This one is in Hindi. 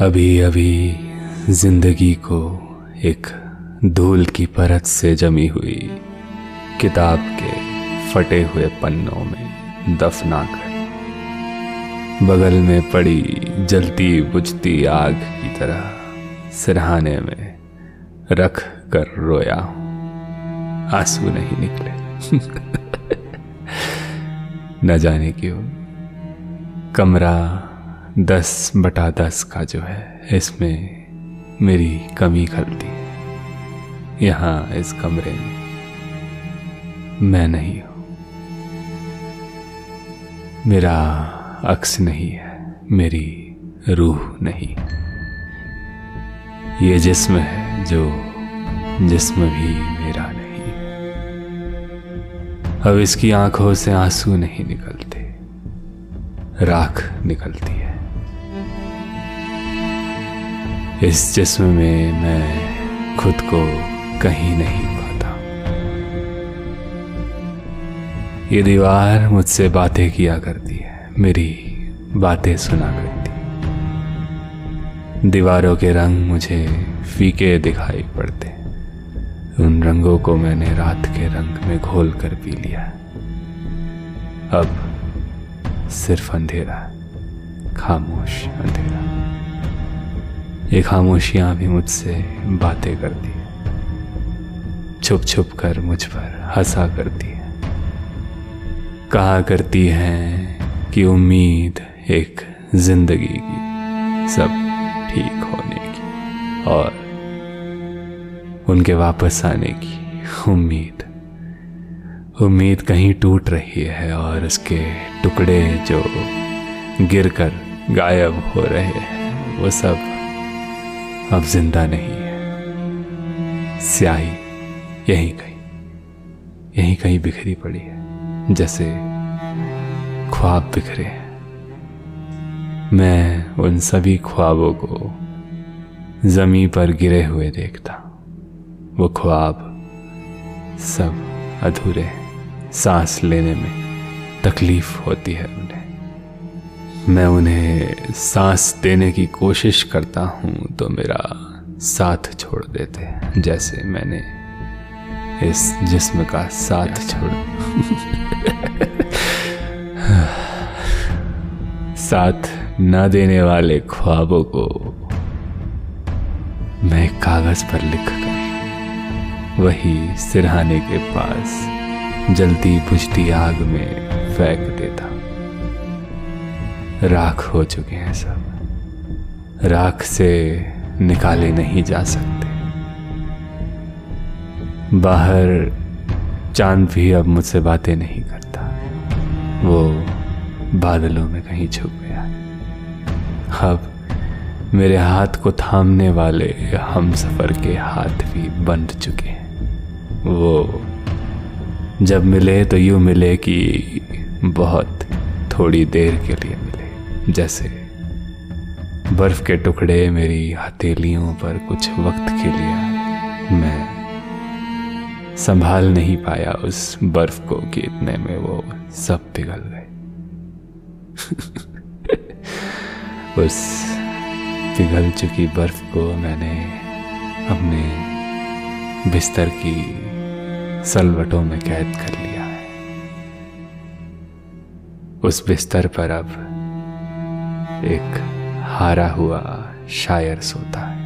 अभी अभी ज़िंदगी को एक धूल की परत से जमी हुई किताब के फटे हुए पन्नों में दफना कर बगल में पड़ी जलती बुझती आग की तरह सिरहाने में रख कर रोया हूँ। आँसू नहीं निकले। न जाने क्यों, कमरा दस बटा दस का जो है, इसमें मेरी कमी खलती है। यहाँ इस कमरे में मैं नहीं हूँ। मेरा अक्स नहीं है, मेरी रूह नहीं। ये जिस्म है जो जिस्म भी मेरा नहीं। अब इसकी आँखों से आँसू नहीं निकलते, राख निकलती है। इस जिस्म में मैं खुद को कहीं नहीं पाता ये दीवार मुझसे बातें किया करती है, मेरी बातें सुना करती। दीवारों के रंग मुझे फीके दिखाई पड़ते। उन रंगों को मैंने रात के रंग में घोल कर पी लिया। अब सिर्फ़ अंधेरा, खामोश अंधेरा। ये खामोशियाँ भी मुझसे बातें करती है। छुप छुप कर मुझ पर हंसा करती है। कहा करती हैं कि उम्मीद एक ज़िंदगी की सब ठीक होने की और उनके वापस आने की उम्मीद। उम्मीद कहीं टूट रही है और उसके टुकड़े जो गिरकर गायब हो रहे हैं, वो सब अब ज़िंदा नहीं है। स्याही यहीं कहीं यहीं कहीं बिखरी पड़ी है, जैसे ख्वाब बिखरे हैं। मैं उन सभी ख्वाबों को जमी पर गिरे हुए देखता वो ख्वाब सब अधूरे सांस लेने में तकलीफ़ होती है मैं उन्हें सांस देने की कोशिश करता हूँ तो मेरा साथ छोड़ देते जैसे मैंने इस जिस्म का साथ छोड़ साथ न देने वाले ख्वाबों को मैं कागज़ पर लिख कर वही सिरहाने के पास जलती बुझती आग में फेंक देता राख हो चुके हैं सब। राख से निकाले नहीं जा सकते। बाहर चाँद भी अब मुझसे बातें नहीं करता। वो बादलों में कहीं छुप गया। अब मेरे हाथ को थामने वाले हम सफ़र के हाथ भी बंध चुके हैं। वो जब मिले तो यूँ मिले कि बहुत थोड़ी देर के लिए जैसे। बर्फ़ के टुकड़े मेरी हथेलियों पर कुछ वक्त के लिए मैं संभाल नहीं पाया उस बर्फ़ को कि इतने में वो सब पिघल गए। उस पिघल चुकी बर्फ़ को मैंने अपने बिस्तर की सलवटों में कैद कर लिया है। उस बिस्तर पर अब एक हारा हुआ शायर सोता है।